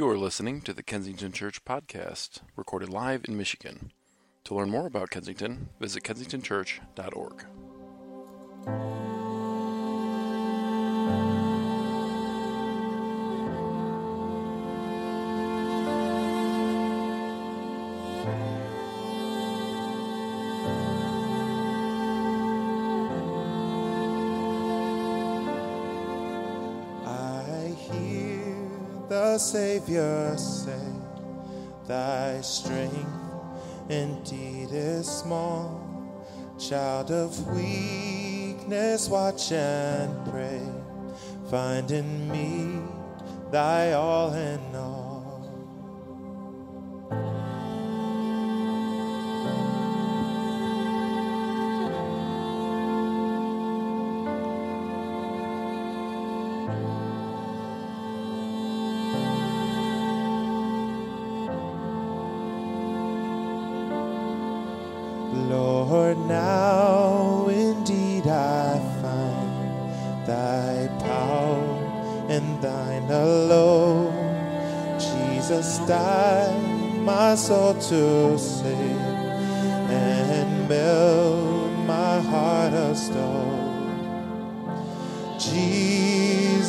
You're listening to the Kensington Church Podcast, recorded live in Michigan. To learn more about Kensington, visit kensingtonchurch.org. Savior say, Thy strength indeed is small. Child of weakness, watch and pray. Find in me thy all in all.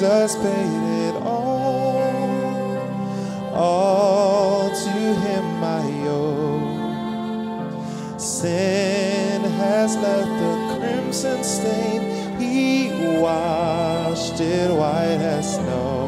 Jesus paid it all, all to him I owe. Sin has left the crimson stain. He washed it white as snow.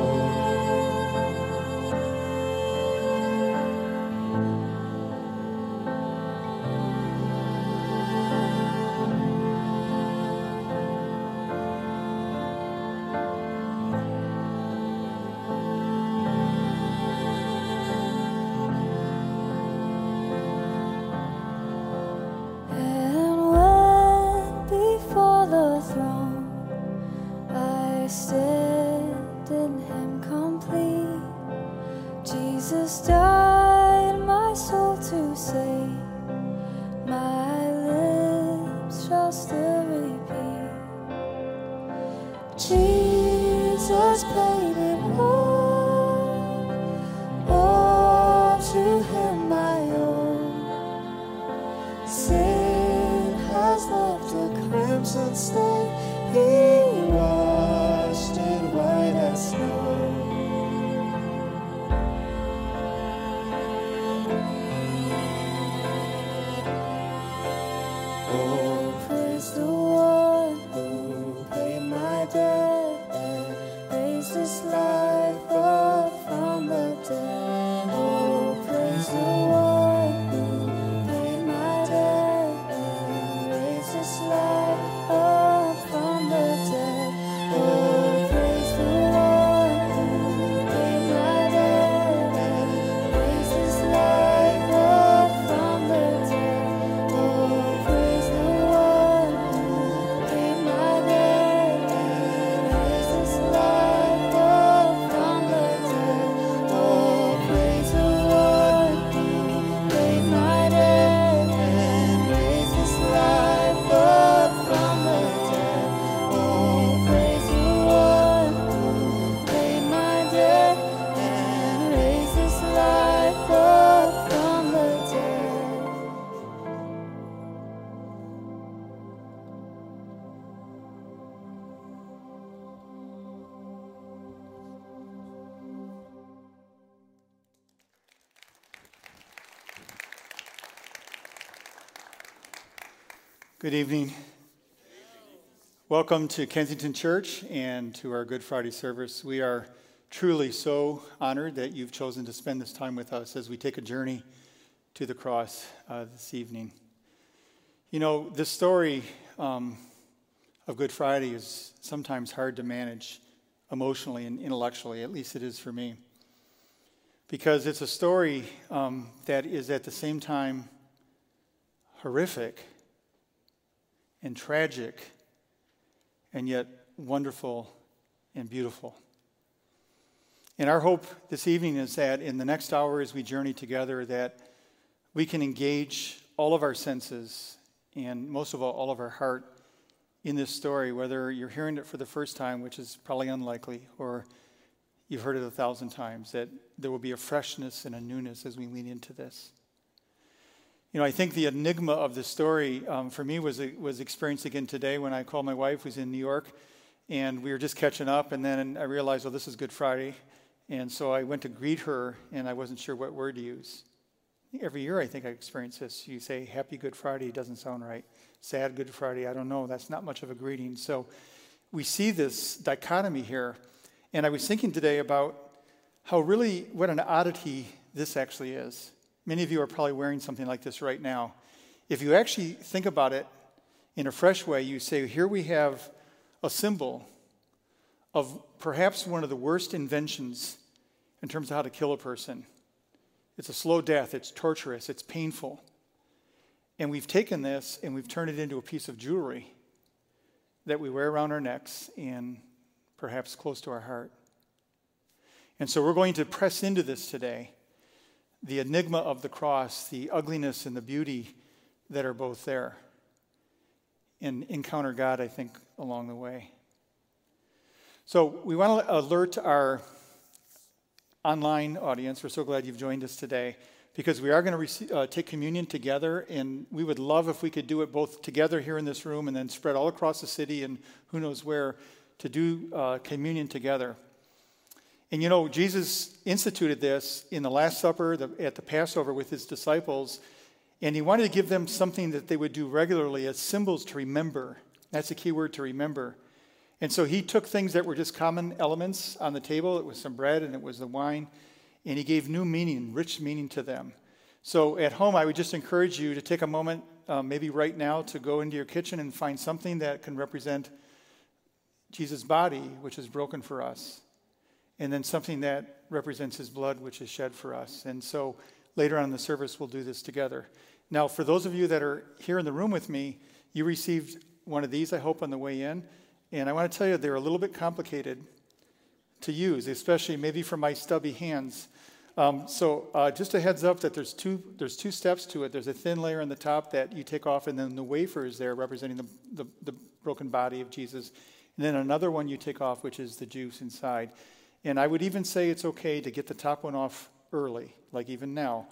Good evening. Welcome to Kensington Church and to our Good Friday service. We are truly so honored that you've chosen to spend this time with us as we take a journey to the cross uh, this evening. You know, the story um, of Good Friday is sometimes hard to manage emotionally and intellectually, at least it is for me, because it's a story um, that is at the same time horrific and tragic and yet wonderful and beautiful. And our hope this evening is that in the next hour as we journey together that we can engage all of our senses and most of all all of our heart in this story whether you're hearing it for the first time which is probably unlikely or You've heard it a thousand times that there will be a freshness and a newness as we lean into this. You know, I think the enigma of the story um, for me was was experienced again today when I called my wife, who's in New York, and we were just catching up, and then I realized, oh, this is Good Friday, and so I went to greet her, and I wasn't sure what word to use. Every year, I think I experience this. You say Happy Good Friday, doesn't sound right. Sad Good Friday, I don't know. That's not much of a greeting. So we see this dichotomy here, and I was thinking today about how really what an oddity this actually is. Many of you are probably wearing something like this right now. If you actually think about it in a fresh way, you say, here we have a symbol of perhaps one of the worst inventions in terms of how to kill a person. It's a slow death, it's torturous, it's painful. And we've taken this and we've turned it into a piece of jewelry that we wear around our necks and perhaps close to our heart. And so we're going to press into this today the enigma of the cross, the ugliness and the beauty that are both there, and encounter God, I think, along the way. So we want to alert our online audience. We're so glad you've joined us today because we are going to receive, uh, take communion together, and we would love if we could do it both together here in this room and then spread all across the city and who knows where to do uh, communion together. And you know, Jesus instituted this in the Last Supper, the, at the Passover with his disciples, and he wanted to give them something that they would do regularly as symbols to remember. That's a key word to remember. And so he took things that were just common elements on the table. It was some bread and it was the wine, and he gave new meaning, rich meaning to them. So at home, I would just encourage you to take a moment, uh, maybe right now, to go into your kitchen and find something that can represent Jesus' body, which is broken for us and then something that represents his blood, which is shed for us. And so later on in the service, we'll do this together. Now, for those of you that are here in the room with me, you received one of these, I hope, on the way in. And I want to tell you, they're a little bit complicated to use, especially maybe for my stubby hands. Um, so uh, just a heads up that there's two, there's two steps to it. There's a thin layer on the top that you take off, and then the wafer is there representing the, the, the broken body of Jesus. And then another one you take off, which is the juice inside. And I would even say it's okay to get the top one off early, like even now,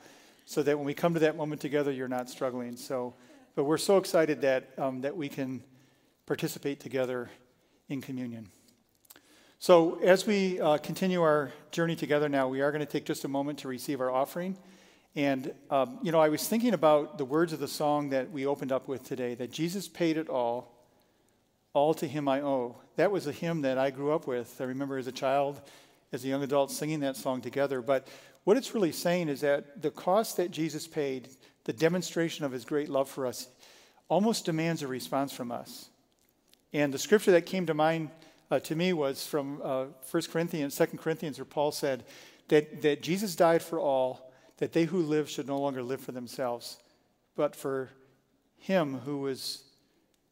so that when we come to that moment together, you're not struggling. So, but we're so excited that, um, that we can participate together in communion. So, as we uh, continue our journey together now, we are going to take just a moment to receive our offering. And, um, you know, I was thinking about the words of the song that we opened up with today that Jesus paid it all, all to him I owe. That was a hymn that I grew up with. I remember as a child as a young adult singing that song together. But what it's really saying is that the cost that Jesus paid, the demonstration of his great love for us, almost demands a response from us. And the scripture that came to mind uh, to me was from uh, 1 Corinthians, 2 Corinthians, where Paul said that, that Jesus died for all, that they who live should no longer live for themselves, but for him who was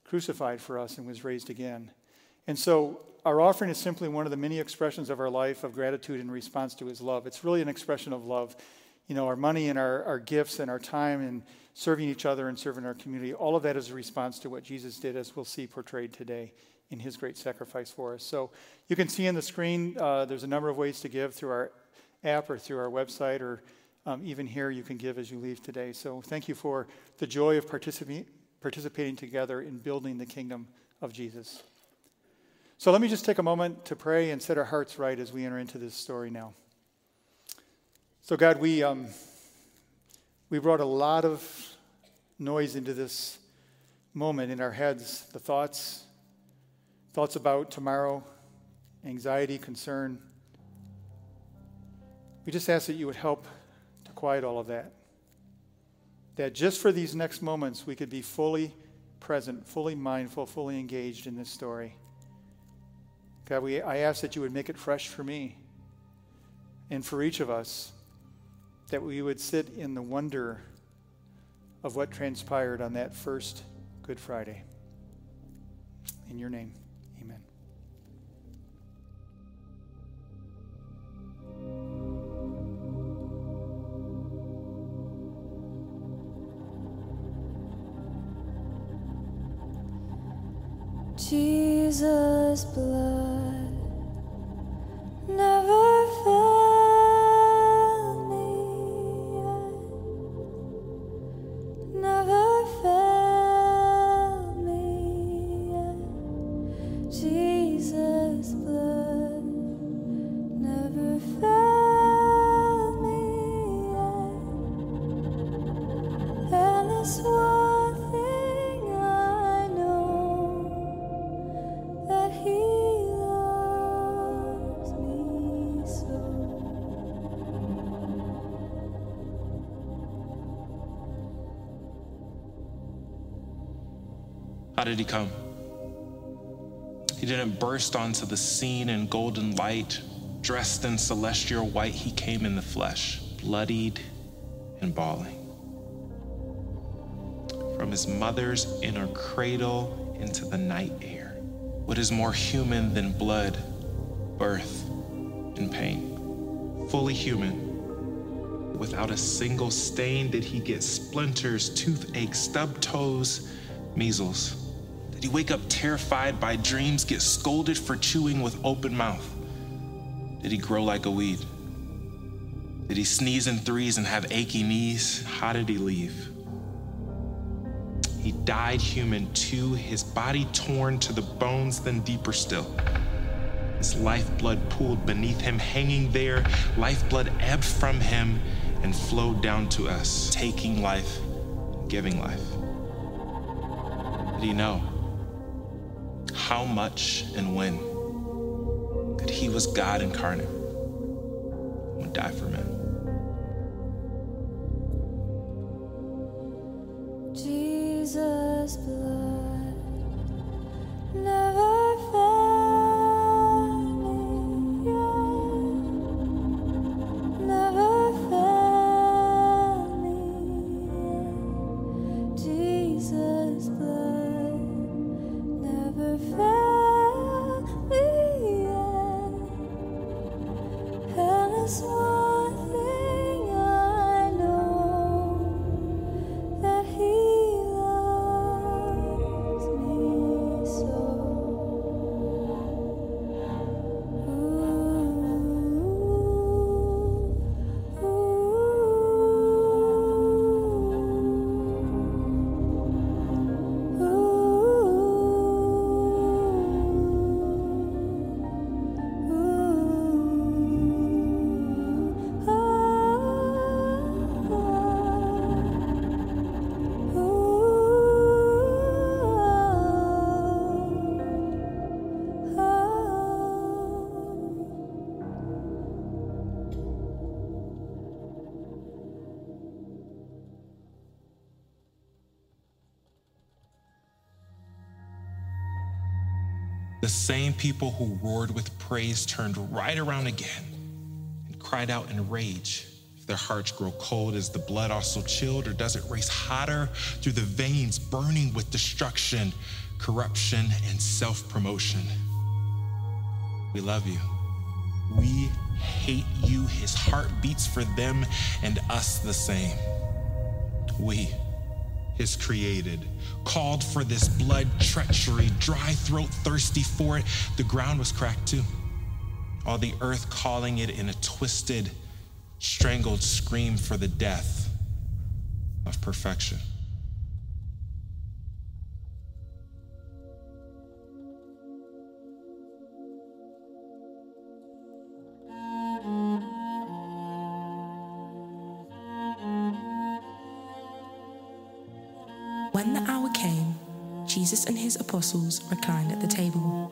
crucified for us and was raised again. And so our offering is simply one of the many expressions of our life of gratitude in response to his love. It's really an expression of love. You know, our money and our, our gifts and our time and serving each other and serving our community, all of that is a response to what Jesus did, as we'll see portrayed today in his great sacrifice for us. So you can see on the screen, uh, there's a number of ways to give through our app or through our website, or um, even here you can give as you leave today. So thank you for the joy of participating participating together in building the kingdom of Jesus. So let me just take a moment to pray and set our hearts right as we enter into this story now. So, God, we, um, we brought a lot of noise into this moment in our heads the thoughts, thoughts about tomorrow, anxiety, concern. We just ask that you would help to quiet all of that. That just for these next moments, we could be fully present, fully mindful, fully engaged in this story. God, we, I ask that you would make it fresh for me and for each of us, that we would sit in the wonder of what transpired on that first Good Friday. In your name, amen. Jesus' blood How did he come? He didn't burst onto the scene in golden light, dressed in celestial white. He came in the flesh, bloodied and bawling. From his mother's inner cradle into the night air. What is more human than blood, birth, and pain? Fully human. Without a single stain did he get splinters, toothache, stub toes, measles. Did he wake up terrified by dreams, get scolded for chewing with open mouth? Did he grow like a weed? Did he sneeze in threes and have achy knees? How did he leave? He died human too, his body torn to the bones, then deeper still. His lifeblood pooled beneath him, hanging there. Lifeblood ebbed from him and flowed down to us, taking life, giving life. Did he know how much and when that he was God incarnate would die for men? The same people who roared with praise turned right around again and cried out in rage. If their hearts grow cold, is the blood also chilled, or does it race hotter through the veins, burning with destruction, corruption, and self promotion? We love you. We hate you. His heart beats for them and us the same. We is created, called for this blood treachery, dry throat thirsty for it. The ground was cracked too. All the earth calling it in a twisted, strangled scream for the death of perfection. Jesus and his apostles reclined at the table.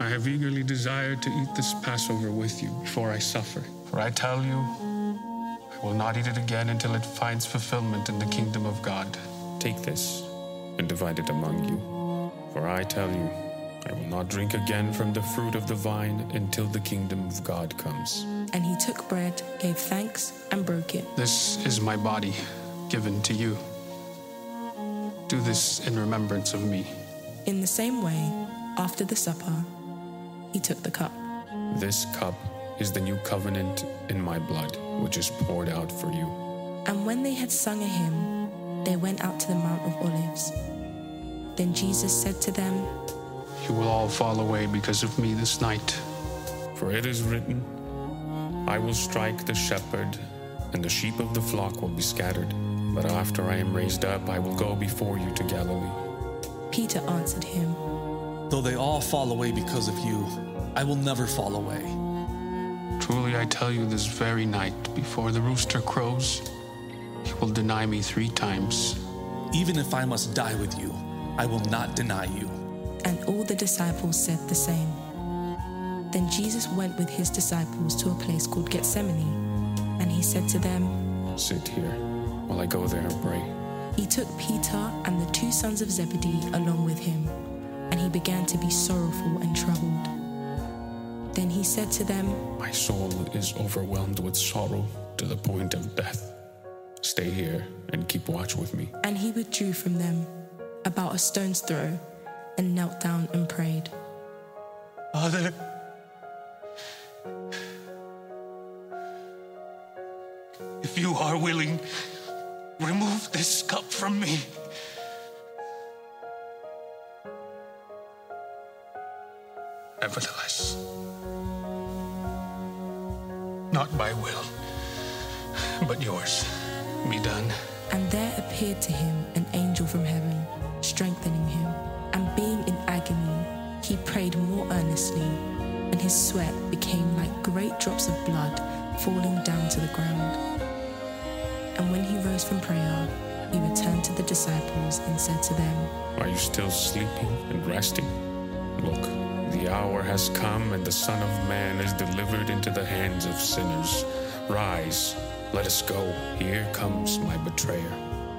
I have eagerly desired to eat this Passover with you before I suffer. For I tell you, I will not eat it again until it finds fulfillment in the kingdom of God. Take this and divide it among you. For I tell you, I will not drink again from the fruit of the vine until the kingdom of God comes. And he took bread, gave thanks, and broke it. This is my body given to you. Do this in remembrance of me. In the same way, after the supper, he took the cup. This cup is the new covenant in my blood, which is poured out for you. And when they had sung a hymn, they went out to the Mount of Olives. Then Jesus said to them, You will all fall away because of me this night. For it is written, I will strike the shepherd, and the sheep of the flock will be scattered. But after I am raised up, I will go before you to Galilee. Peter answered him, Though they all fall away because of you, I will never fall away. Truly I tell you, this very night, before the rooster crows, you will deny me three times. Even if I must die with you, I will not deny you. And all the disciples said the same. Then Jesus went with his disciples to a place called Gethsemane, and he said to them, Sit here while I go there and pray. He took Peter and the two sons of Zebedee along with him, and he began to be sorrowful and troubled. Then he said to them, My soul is overwhelmed with sorrow to the point of death. Stay here and keep watch with me. And he withdrew from them about a stone's throw and knelt down and prayed. Father, if you are willing, remove this cup from me. Nevertheless, not my will, but yours be done. And there appeared to him an angel from heaven, strengthening him. And being in agony, he prayed more earnestly, and his sweat became like great drops of blood falling down to the ground. And when he rose from prayer, he returned to the disciples and said to them, Are you still sleeping and resting? Look, the hour has come, and the Son of Man is delivered into the hands of sinners. Rise, let us go. Here comes my betrayer.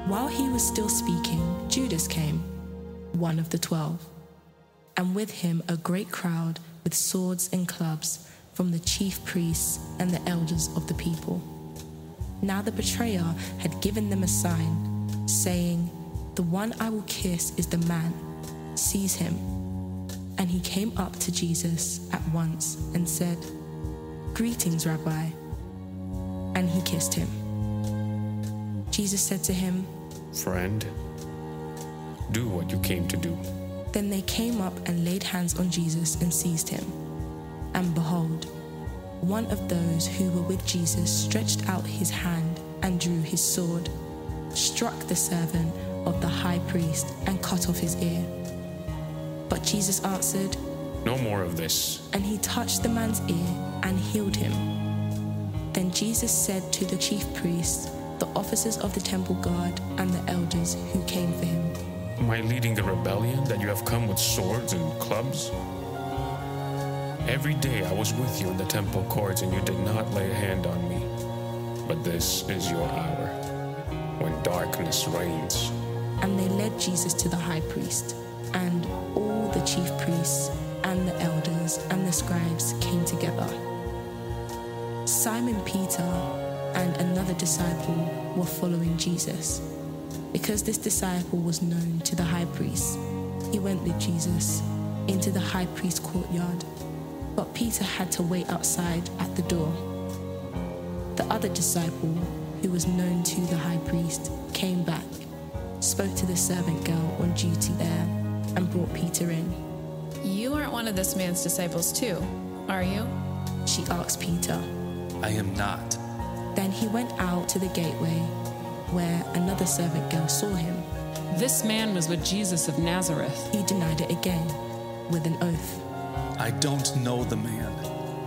While he was still speaking, Judas came, one of the twelve, and with him a great crowd with swords and clubs from the chief priests and the elders of the people. Now the betrayer had given them a sign, saying, The one I will kiss is the man. Seize him. And he came up to Jesus at once and said, Greetings, Rabbi. And he kissed him. Jesus said to him, Friend, do what you came to do. Then they came up and laid hands on Jesus and seized him. And behold, one of those who were with Jesus stretched out his hand and drew his sword, struck the servant of the high priest, and cut off his ear. But Jesus answered, No more of this. and he touched the man's ear and healed him. Then Jesus said to the chief priests, the officers of the temple guard, and the elders who came for him, Am I leading a rebellion that you have come with swords and clubs? Every day I was with you in the temple courts, and you did not lay a hand on me. But this is your hour, when darkness reigns. And they led Jesus to the high priest, and all the chief priests and the elders and the scribes came together. Simon Peter and another disciple were following Jesus. Because this disciple was known to the high priest, he went with Jesus into the high priest's courtyard. But Peter had to wait outside at the door. The other disciple, who was known to the high priest, came back, spoke to the servant girl on duty there, and brought Peter in. You aren't one of this man's disciples, too, are you? She asked Peter. I am not. Then he went out to the gateway, where another servant girl saw him. This man was with Jesus of Nazareth. He denied it again, with an oath. I don't know the man.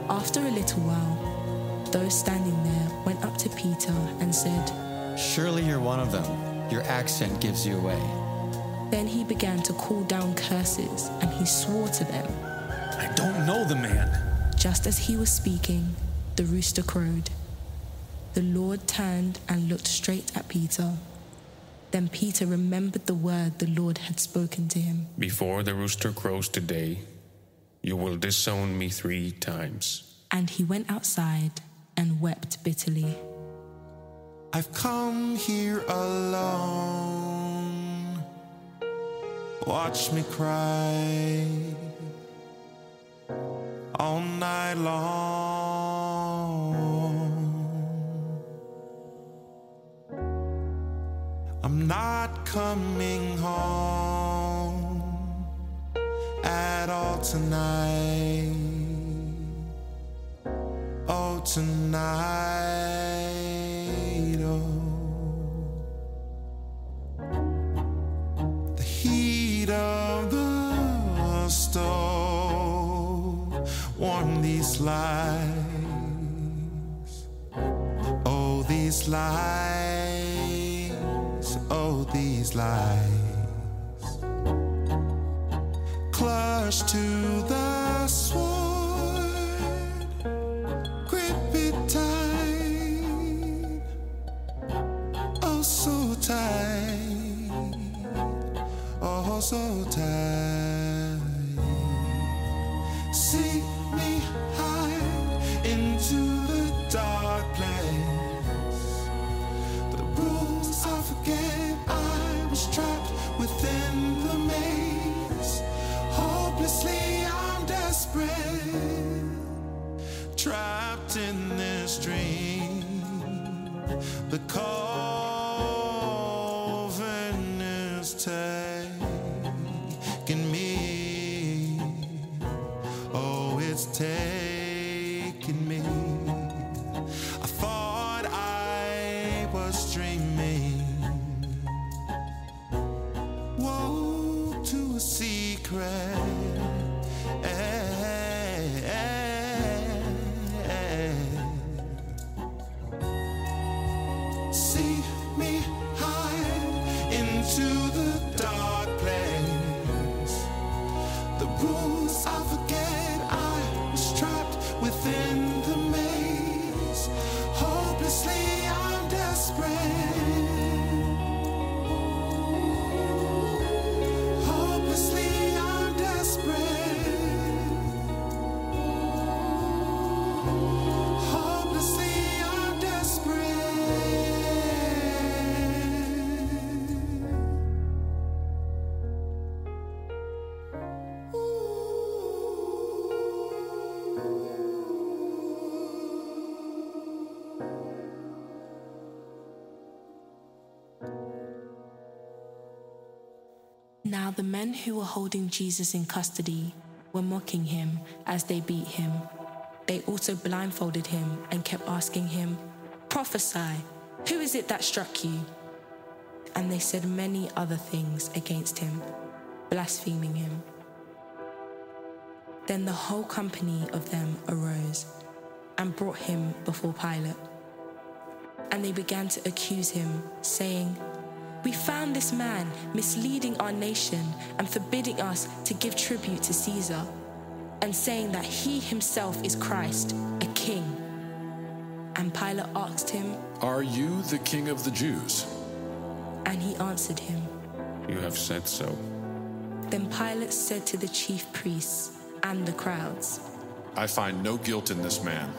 After a little while, those standing there went up to Peter and said, Surely you're one of them. Your accent gives you away. Then he began to call down curses, and he swore to them. I don't know the man. Just as he was speaking, the rooster crowed. The Lord turned and looked straight at Peter. Then Peter remembered the word the Lord had spoken to him. Before the rooster crows today, you will disown me three times. And he went outside and wept bitterly. I've come here alone. Watch me cry all night long. I'm not coming home at all tonight. Oh, tonight. Oh. The heat of the stove warm these lights Oh, these lies, oh, these lies, clutch to the sword, The coven Now the men who were holding Jesus in custody were mocking him as they beat him. They also blindfolded him and kept asking him, Prophesy, who is it that struck you? And they said many other things against him, blaspheming him. Then the whole company of them arose and brought him before Pilate. And they began to accuse him, saying, We found this man misleading our nation and forbidding us to give tribute to Caesar, and saying that he himself is Christ, a king. And Pilate asked him, Are you the king of the Jews? and he answered him. You have said so. Then Pilate said to the chief priests and the crowds, I find no guilt in this man.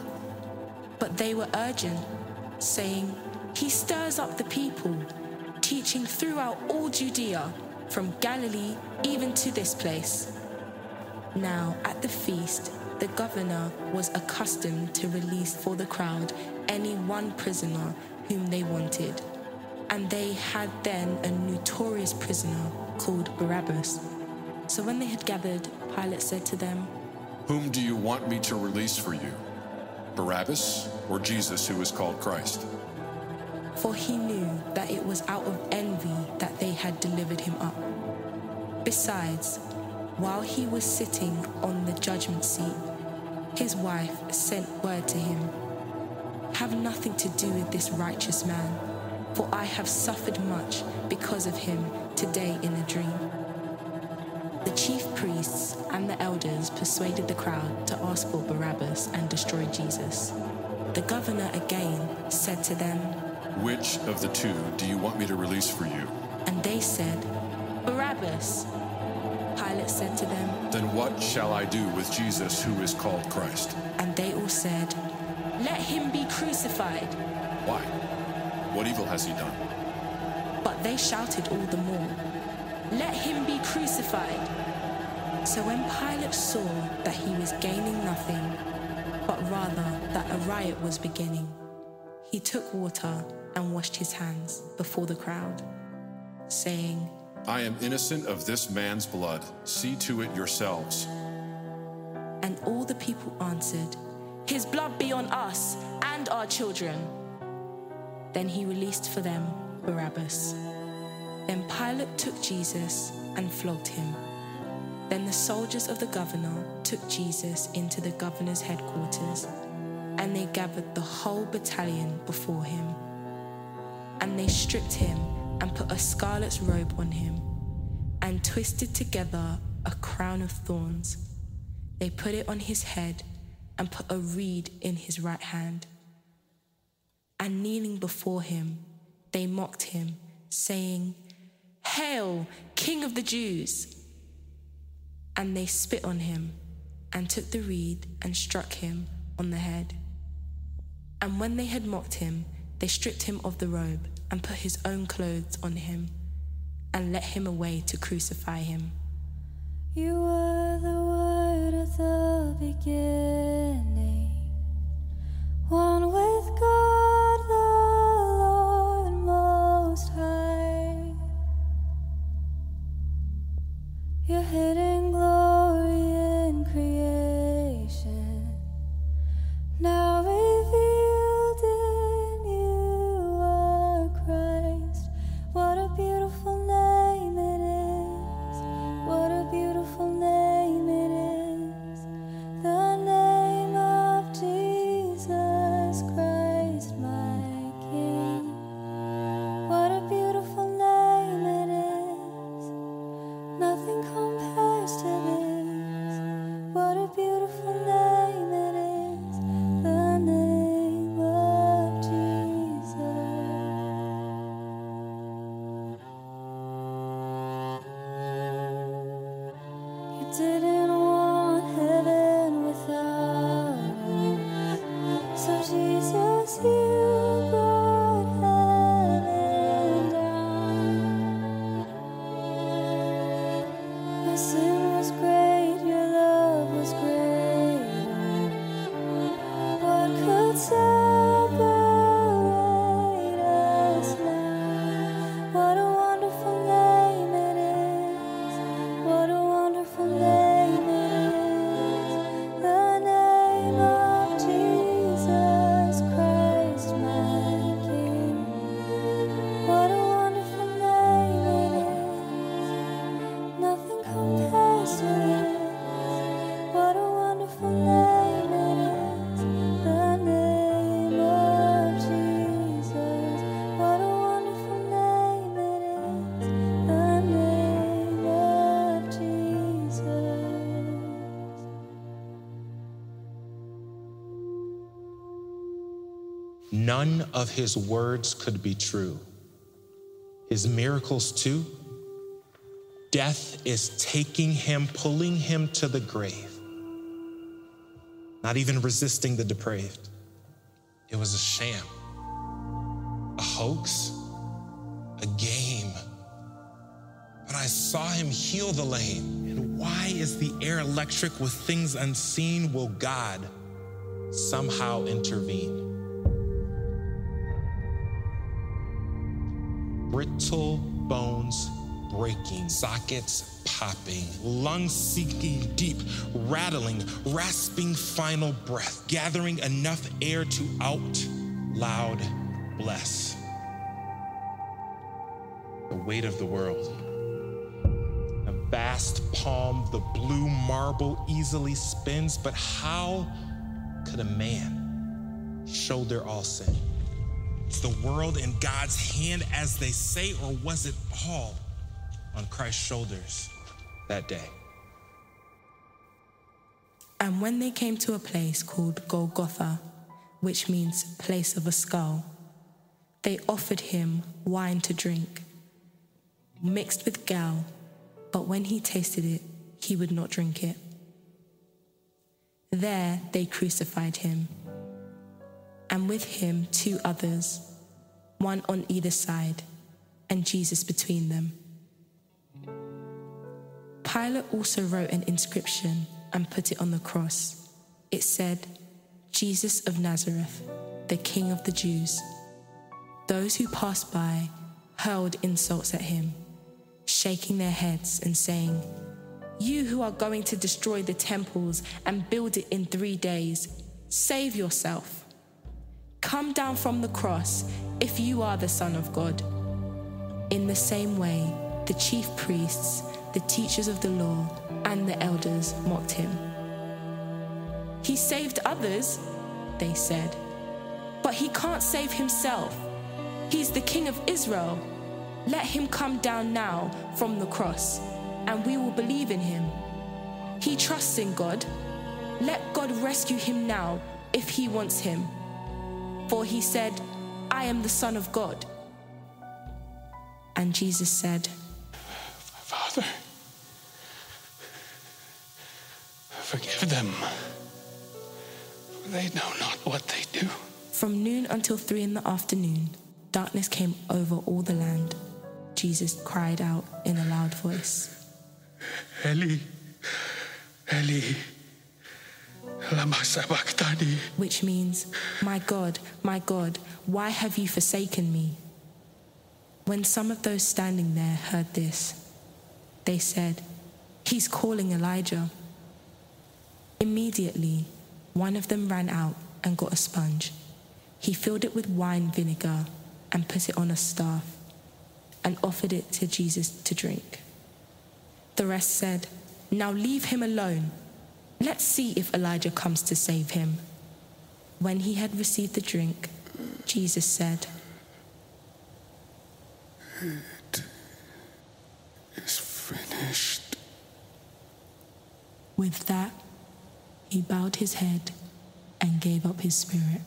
But they were urgent, saying, He stirs up the people, teaching throughout all Judea, from Galilee even to this place. Now, at the feast, the governor was accustomed to release for the crowd any one prisoner whom they wanted. And they had then a notorious prisoner called Barabbas. So when they had gathered, Pilate said to them, Whom do you want me to release for you? Barabbas or Jesus, who is called Christ? For he knew that it was out of envy that they had delivered him up. Besides, while he was sitting on the judgment seat, his wife sent word to him Have nothing to do with this righteous man, for I have suffered much because of him today in a dream. The chief priests and the elders persuaded the crowd to ask for Barabbas and destroy Jesus. The governor again said to them, Which of the two do you want me to release for you? And they said, Barabbas. Pilate said to them, Then what shall I do with Jesus, who is called Christ? and they all said, Let him be crucified. Why? What evil has he done? But they shouted all the more, Let him be crucified. So when Pilate saw that he was gaining nothing, but rather that a riot was beginning, he took water and washed his hands before the crowd, saying, I am innocent of this man's blood. See to it yourselves. And all the people answered, His blood be on us and our children. Then he released for them Barabbas. Then Pilate took Jesus and flogged him. Then the soldiers of the governor took Jesus into the governor's headquarters, and they gathered the whole battalion before him. And they stripped him and put a scarlet robe on him, and twisted together a crown of thorns. They put it on his head and put a reed in his right hand. And kneeling before him, they mocked him, saying, Hail, King of the Jews! And they spit on him and took the reed and struck him on the head. And when they had mocked him, they stripped him of the robe and put his own clothes on him and led him away to crucify him. You were the word at the beginning, could None of his words could be true. His miracles, too. Death is taking him, pulling him to the grave, not even resisting the depraved. It was a sham, a hoax, a game. But I saw him heal the lame. And why is the air electric with things unseen? Will God somehow intervene? Sockets popping, lungs sinking deep, rattling, rasping final breath, gathering enough air to out loud bless. The weight of the world. A vast palm, the blue marble easily spins, but how could a man shoulder all sin? Is the world in God's hand, as they say, or was it all on Christ's shoulders that day? And when they came to a place called Golgotha, which means place of a skull, they offered him wine to drink, mixed with gall, but when he tasted it, he would not drink it. There they crucified him, and with him two others, one on either side, and Jesus between them. Pilate also wrote an inscription and put it on the cross. It said, Jesus of Nazareth, the King of the Jews. Those who passed by hurled insults at him, shaking their heads and saying, You who are going to destroy the temples and build it in three days, save yourself. Come down from the cross if you are the Son of God. In the same way, the chief priests, the teachers of the law, and the elders mocked him. He saved others, they said, but he can't save himself. He's the King of Israel. Let him come down now from the cross, and we will believe in him. He trusts in God. Let God rescue him now if he wants him. For he said, I am the Son of God. And Jesus said, Father, forgive them. They know not what they do. From noon until three in the afternoon, darkness came over all the land. Jesus cried out in a loud voice, Eli, Eli, lama sabachthani. which means, My God, my God, why have you forsaken me? When some of those standing there heard this, they said, He's calling Elijah. Immediately, one of them ran out and got a sponge. He filled it with wine vinegar and put it on a staff and offered it to Jesus to drink. The rest said, Now leave him alone. Let's see if Elijah comes to save him. When he had received the drink, Jesus said, It is finished. With that, he bowed his head and gave up his spirit.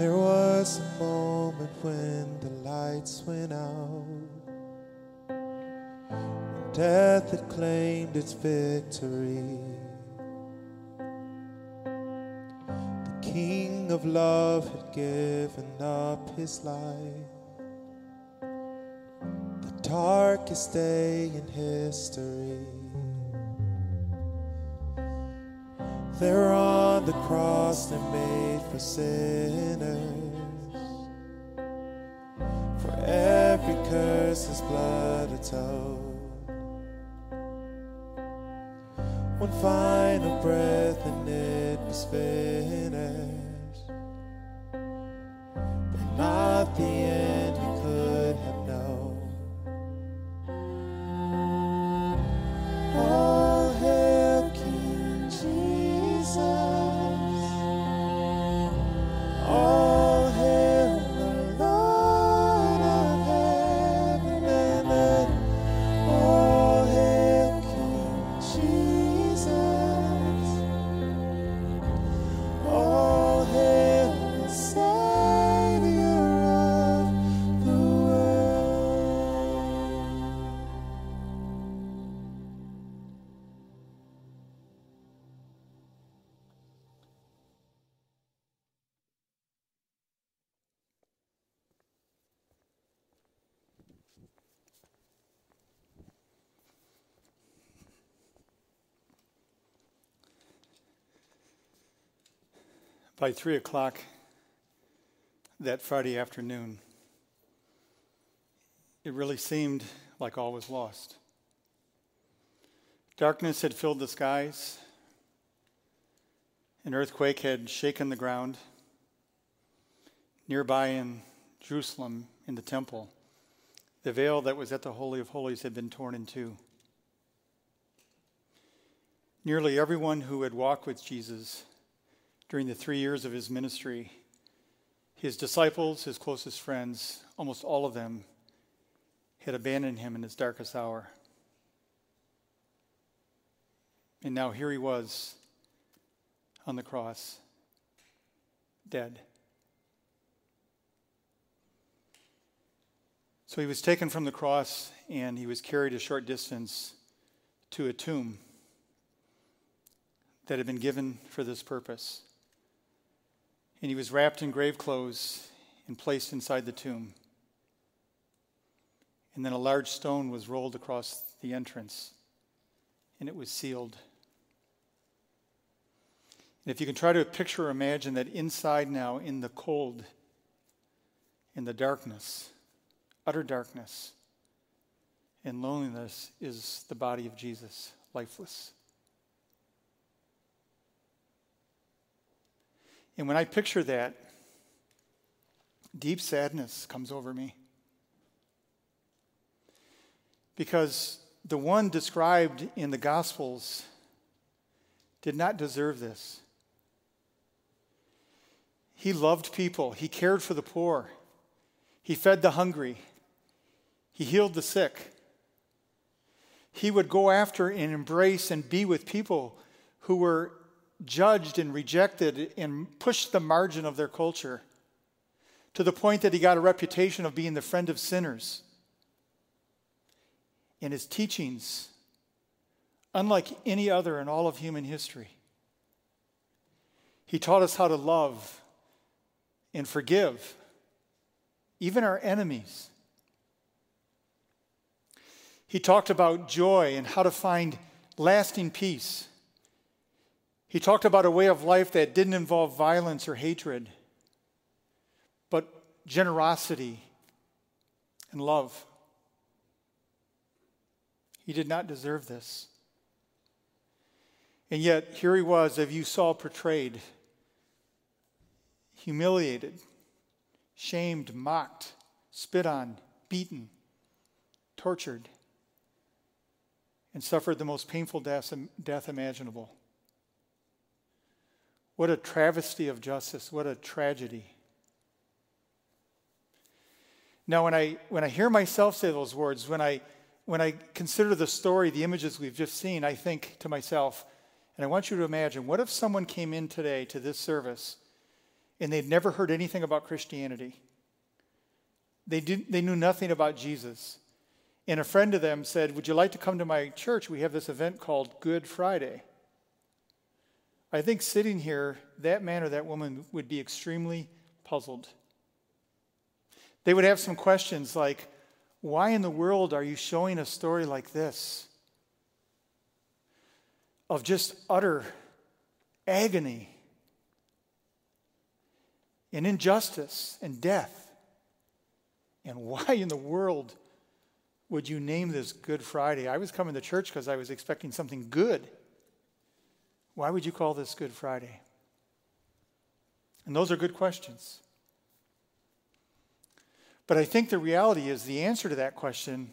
There was a moment when the lights went out. and Death had claimed its victory. The King of love had given up his life. The darkest day in history. There on the cross they made for sinners. For every curse his blood atoned. One final breath and it was finished. By three o'clock that Friday afternoon, it really seemed like all was lost. Darkness had filled the skies, an earthquake had shaken the ground. Nearby in Jerusalem, in the temple, the veil that was at the Holy of Holies had been torn in two. Nearly everyone who had walked with Jesus during the three years of his ministry, his disciples, his closest friends, almost all of them had abandoned him in his darkest hour. And now here he was on the cross, dead. So he was taken from the cross and he was carried a short distance to a tomb that had been given for this purpose. And he was wrapped in grave clothes and placed inside the tomb. And then a large stone was rolled across the entrance. and it was sealed. And if you can try to picture or imagine that inside now, in the cold, in the darkness, utter darkness, and loneliness, is the body of Jesus, lifeless. And when I picture that, deep sadness comes over me. Because the one described in the Gospels did not deserve this. He loved people, he cared for the poor, he fed the hungry, he healed the sick. He would go after and embrace and be with people who were judged and rejected and pushed the margin of their culture to the point that he got a reputation of being the friend of sinners. And his teachings, unlike any other in all of human history, he taught us how to love and forgive, even our enemies. He talked about joy and how to find lasting peace. He talked about a way of life that didn't involve violence or hatred, but generosity and love. He did not deserve this. And yet, here he was, as you saw portrayed, humiliated, shamed, mocked, spit on, beaten, tortured, and suffered the most painful death, death imaginable. What a travesty of justice. What a tragedy. Now, when I, when I hear myself say those words, when I, when I consider the story, the images we've just seen, I think to myself, and I want you to imagine what if someone came in today to this service and they'd never heard anything about Christianity? They, did, they knew nothing about Jesus. And a friend of them said, Would you like to come to my church? We have this event called Good Friday. I think sitting here, that man or that woman would be extremely puzzled. They would have some questions like, Why in the world are you showing a story like this? Of just utter agony and injustice and death. And why in the world would you name this Good Friday? I was coming to church because I was expecting something good. Why would you call this Good Friday? And those are good questions. But I think the reality is the answer to that question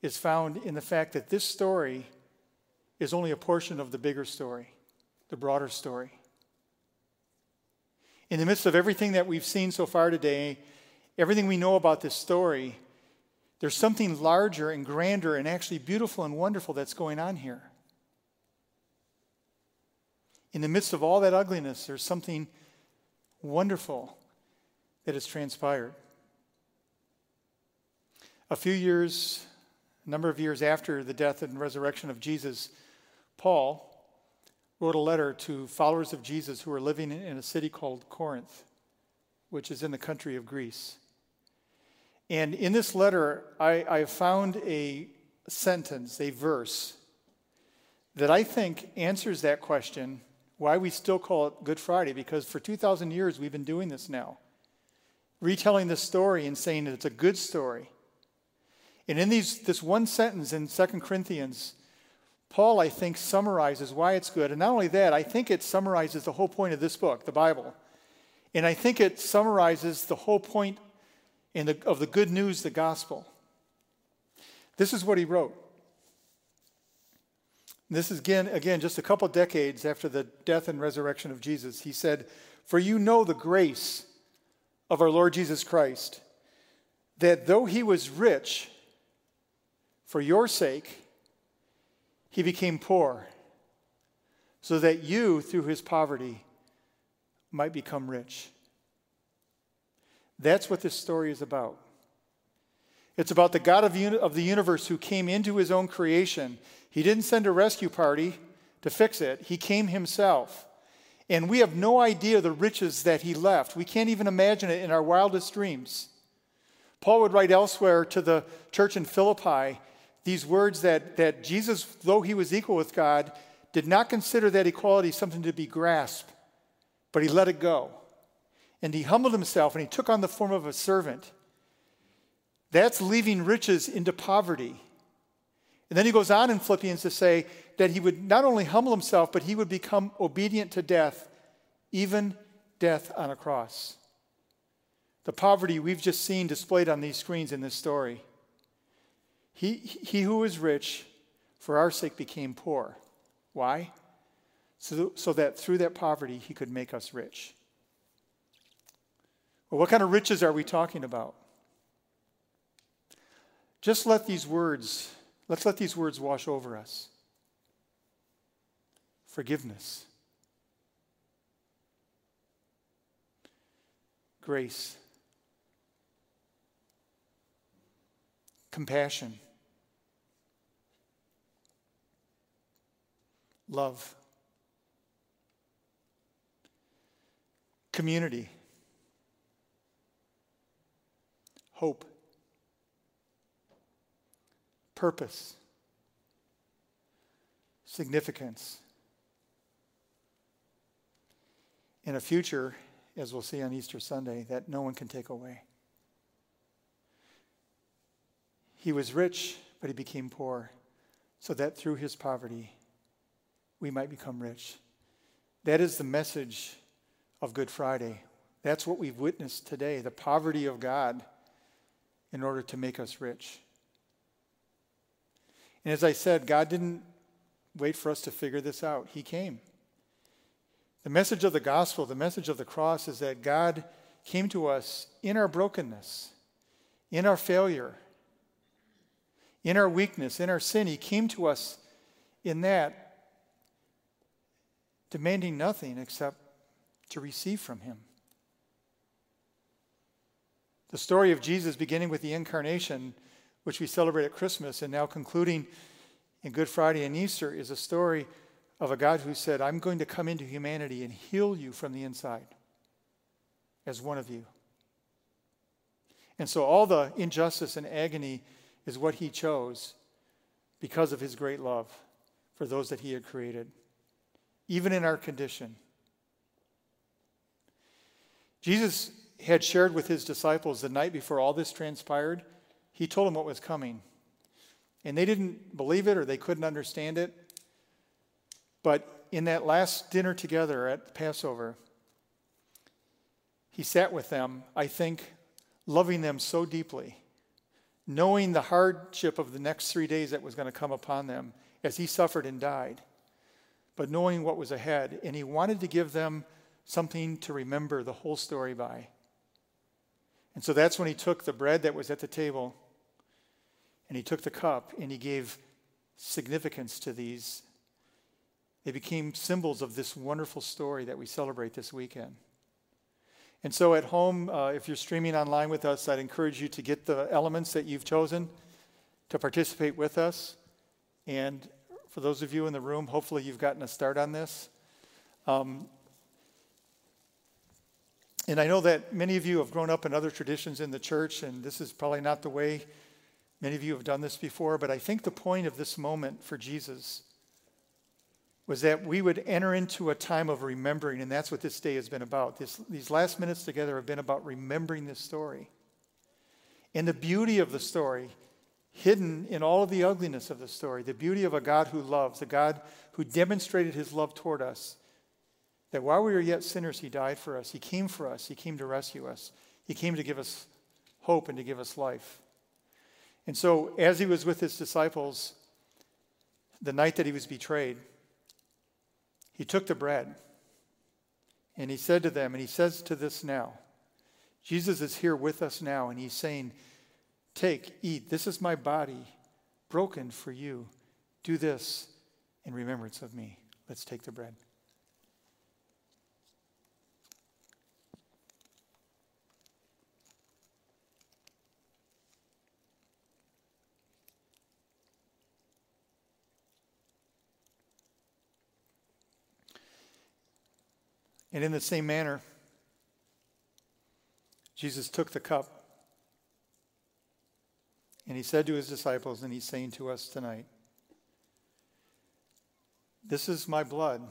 is found in the fact that this story is only a portion of the bigger story, the broader story. In the midst of everything that we've seen so far today, everything we know about this story, there's something larger and grander and actually beautiful and wonderful that's going on here. In the midst of all that ugliness, there's something wonderful that has transpired. A few years, a number of years after the death and resurrection of Jesus, Paul wrote a letter to followers of Jesus who were living in a city called Corinth, which is in the country of Greece. And in this letter, I, I found a sentence, a verse, that I think answers that question why we still call it Good Friday, because for 2,000 years we've been doing this now, retelling this story and saying that it's a good story. And in these, this one sentence in 2 Corinthians, Paul, I think, summarizes why it's good. And not only that, I think it summarizes the whole point of this book, the Bible. And I think it summarizes the whole point the, of the good news, the gospel. This is what he wrote. This is again, again, just a couple decades after the death and resurrection of Jesus. He said, For you know the grace of our Lord Jesus Christ, that though he was rich, for your sake, he became poor, so that you, through his poverty, might become rich. That's what this story is about. It's about the God of, of the universe who came into his own creation. He didn't send a rescue party to fix it, he came himself. And we have no idea the riches that he left. We can't even imagine it in our wildest dreams. Paul would write elsewhere to the church in Philippi These words that, that Jesus, though he was equal with God, did not consider that equality something to be grasped, but he let it go. And he humbled himself and he took on the form of a servant. That's leaving riches into poverty. And then he goes on in Philippians to say that he would not only humble himself, but he would become obedient to death, even death on a cross. The poverty we've just seen displayed on these screens in this story. He, he who was rich for our sake became poor. Why? So, so that through that poverty he could make us rich. Well, what kind of riches are we talking about? Just let these words, let's let these words wash over us. Forgiveness. Grace. Compassion. Love. Community. Hope purpose, significance, in a future, as we'll see on Easter Sunday, that no one can take away. He was rich, but he became poor, so that through his poverty, we might become rich. That is the message of Good Friday. That's what we've witnessed today the poverty of God in order to make us rich. And as I said, God didn't wait for us to figure this out, He came. The message of the gospel, the message of the cross, is that God came to us in our brokenness, in our failure, in our weakness, in our sin. He came to us in that, demanding nothing except to receive from Him. The story of Jesus, beginning with the incarnation, which we celebrate at Christmas and now concluding in Good Friday and Easter, is a story of a God who said, I'm going to come into humanity and heal you from the inside as one of you. And so all the injustice and agony is what he chose because of his great love for those that he had created, even in our condition. Jesus had shared with his disciples the night before all this transpired he told them what was coming. And they didn't believe it or they couldn't understand it. But in that last dinner together at Passover, he sat with them, I think, loving them so deeply, knowing the hardship of the next three days that was going to come upon them as he suffered and died, but knowing what was ahead. And he wanted to give them something to remember the whole story by. And so that's when he took the bread that was at the table and he took the cup and he gave significance to these. They became symbols of this wonderful story that we celebrate this weekend. And so at home, uh, if you're streaming online with us, I'd encourage you to get the elements that you've chosen to participate with us. And for those of you in the room, hopefully you've gotten a start on this. Um, and I know that many of you have grown up in other traditions in the church, and this is probably not the way Many of you have done this before, but I think the point of this moment for Jesus was that we would enter into a time of remembering, and that's what this day has been about. This, these last minutes together have been about remembering this story. And the beauty of the story, hidden in all of the ugliness of the story, the beauty of a God who loves, a God who demonstrated his love toward us, that while we were yet sinners, he died for us. He came for us. He came to rescue us. He came to give us hope and to give us life. And so, as he was with his disciples, the night that he was betrayed, he took the bread and he said to them, and he says to this now Jesus is here with us now, and he's saying, Take, eat. This is my body broken for you. Do this in remembrance of me. Let's take the bread. And in the same manner, Jesus took the cup And he said to his disciples, and he's saying to us tonight, This is my blood,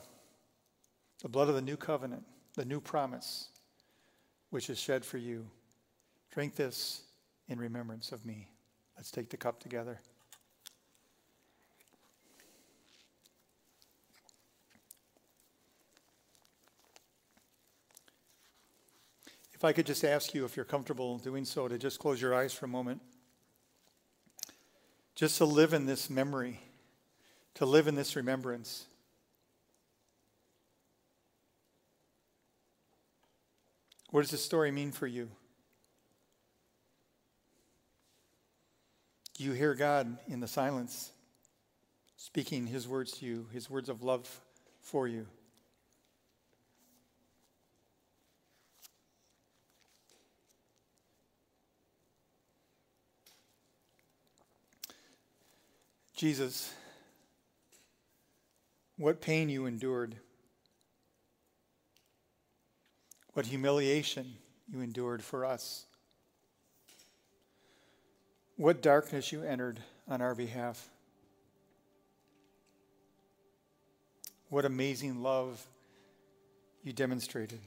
the blood of the new covenant, the new promise, which is shed for you. Drink this in remembrance of me. Let's take the cup together. If I could just ask you, if you're comfortable doing so, to just close your eyes for a moment. Just to live in this memory, to live in this remembrance. What does this story mean for you? Do you hear God in the silence speaking his words to you, his words of love for you? Jesus, what pain you endured, what humiliation you endured for us, what darkness you entered on our behalf, what amazing love you demonstrated.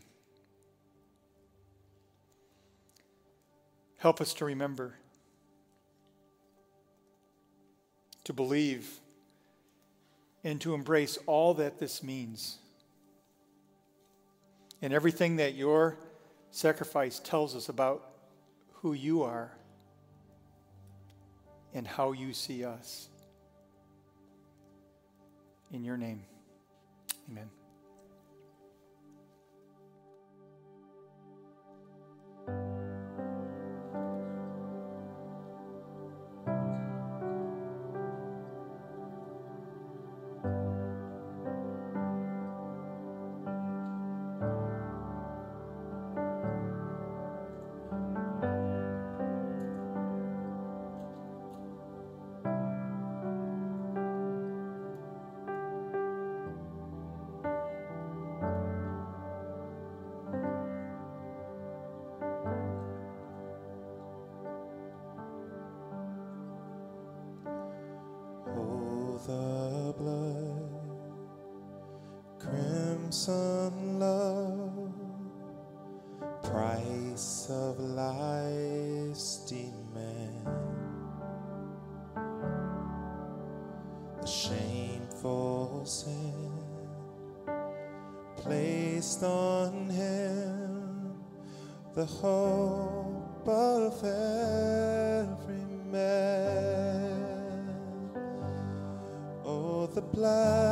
Help us to remember. To believe, and to embrace all that this means. And everything that your sacrifice tells us about who you are and how you see us. In your name, amen. Love, price of life's demand. The shameful sin placed on him, the hope of every man. Oh, the blood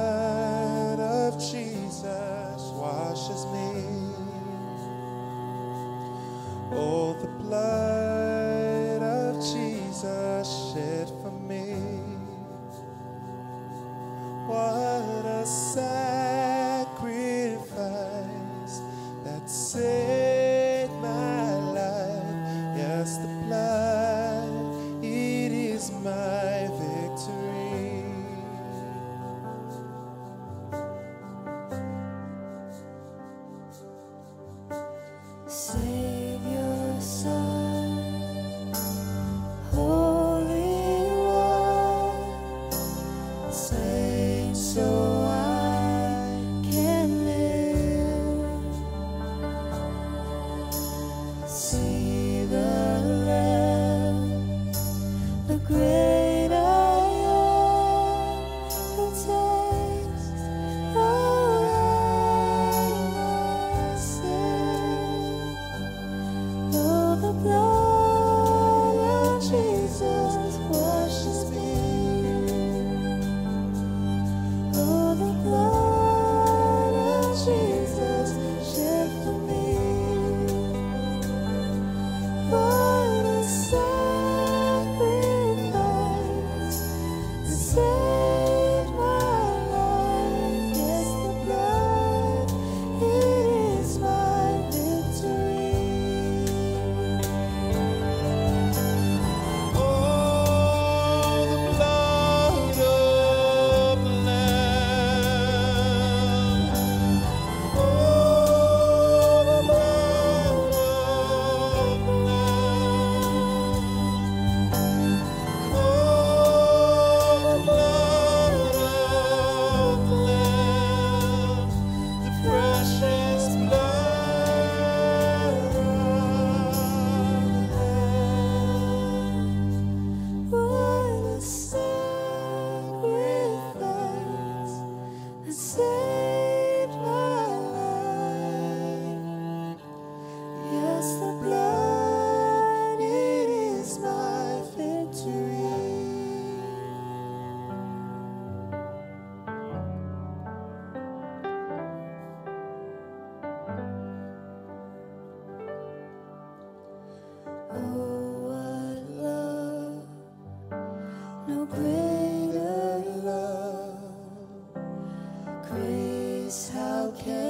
is how can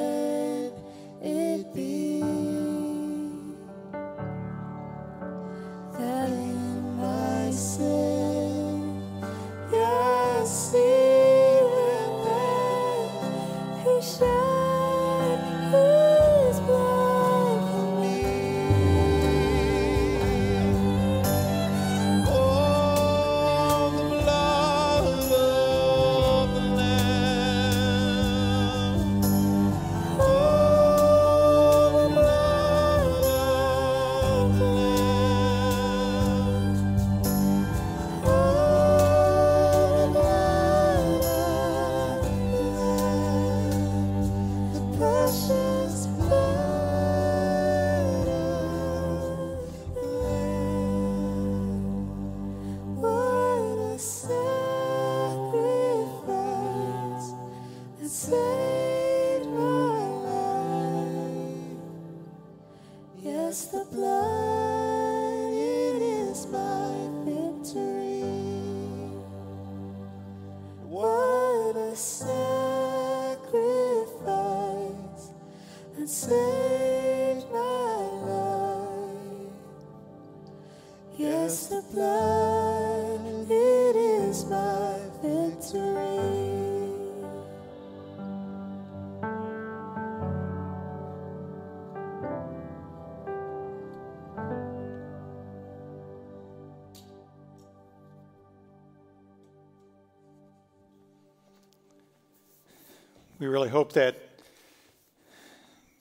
we really hope that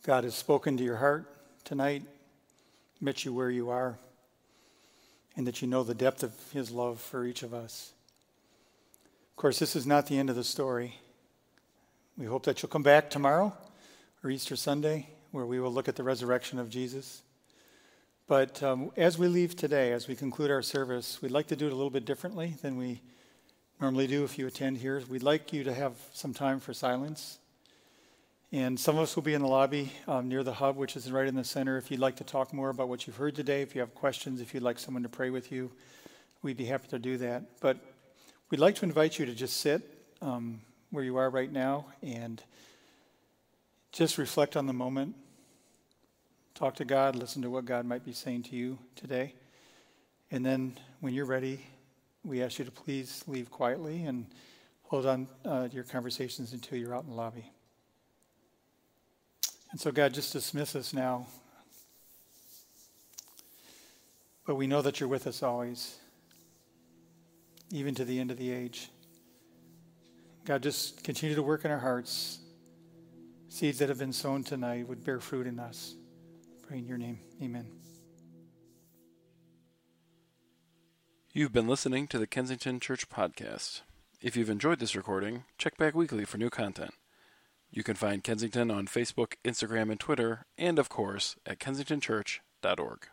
God has spoken to your heart tonight, met you where you are, and that you know the depth of His love for each of us. Of course, this is not the end of the story. We hope that you'll come back tomorrow or Easter Sunday, where we will look at the resurrection of Jesus. But um, as we leave today, as we conclude our service, we'd like to do it a little bit differently than we normally do if you attend here. We'd like you to have some time for silence. And some of us will be in the lobby um, near the hub, which is right in the center. If you'd like to talk more about what you've heard today, if you have questions, if you'd like someone to pray with you, we'd be happy to do that. But we'd like to invite you to just sit um, where you are right now and just reflect on the moment. Talk to God, listen to what God might be saying to you today. And then when you're ready, we ask you to please leave quietly and hold on uh, your conversations until you're out in the lobby. And so, God, just dismiss us now. But we know that you're with us always, even to the end of the age. God, just continue to work in our hearts. Seeds that have been sown tonight would bear fruit in us. Pray in your name. Amen. You've been listening to the Kensington Church Podcast. If you've enjoyed this recording, check back weekly for new content. You can find Kensington on Facebook, Instagram, and Twitter, and of course at kensingtonchurch.org.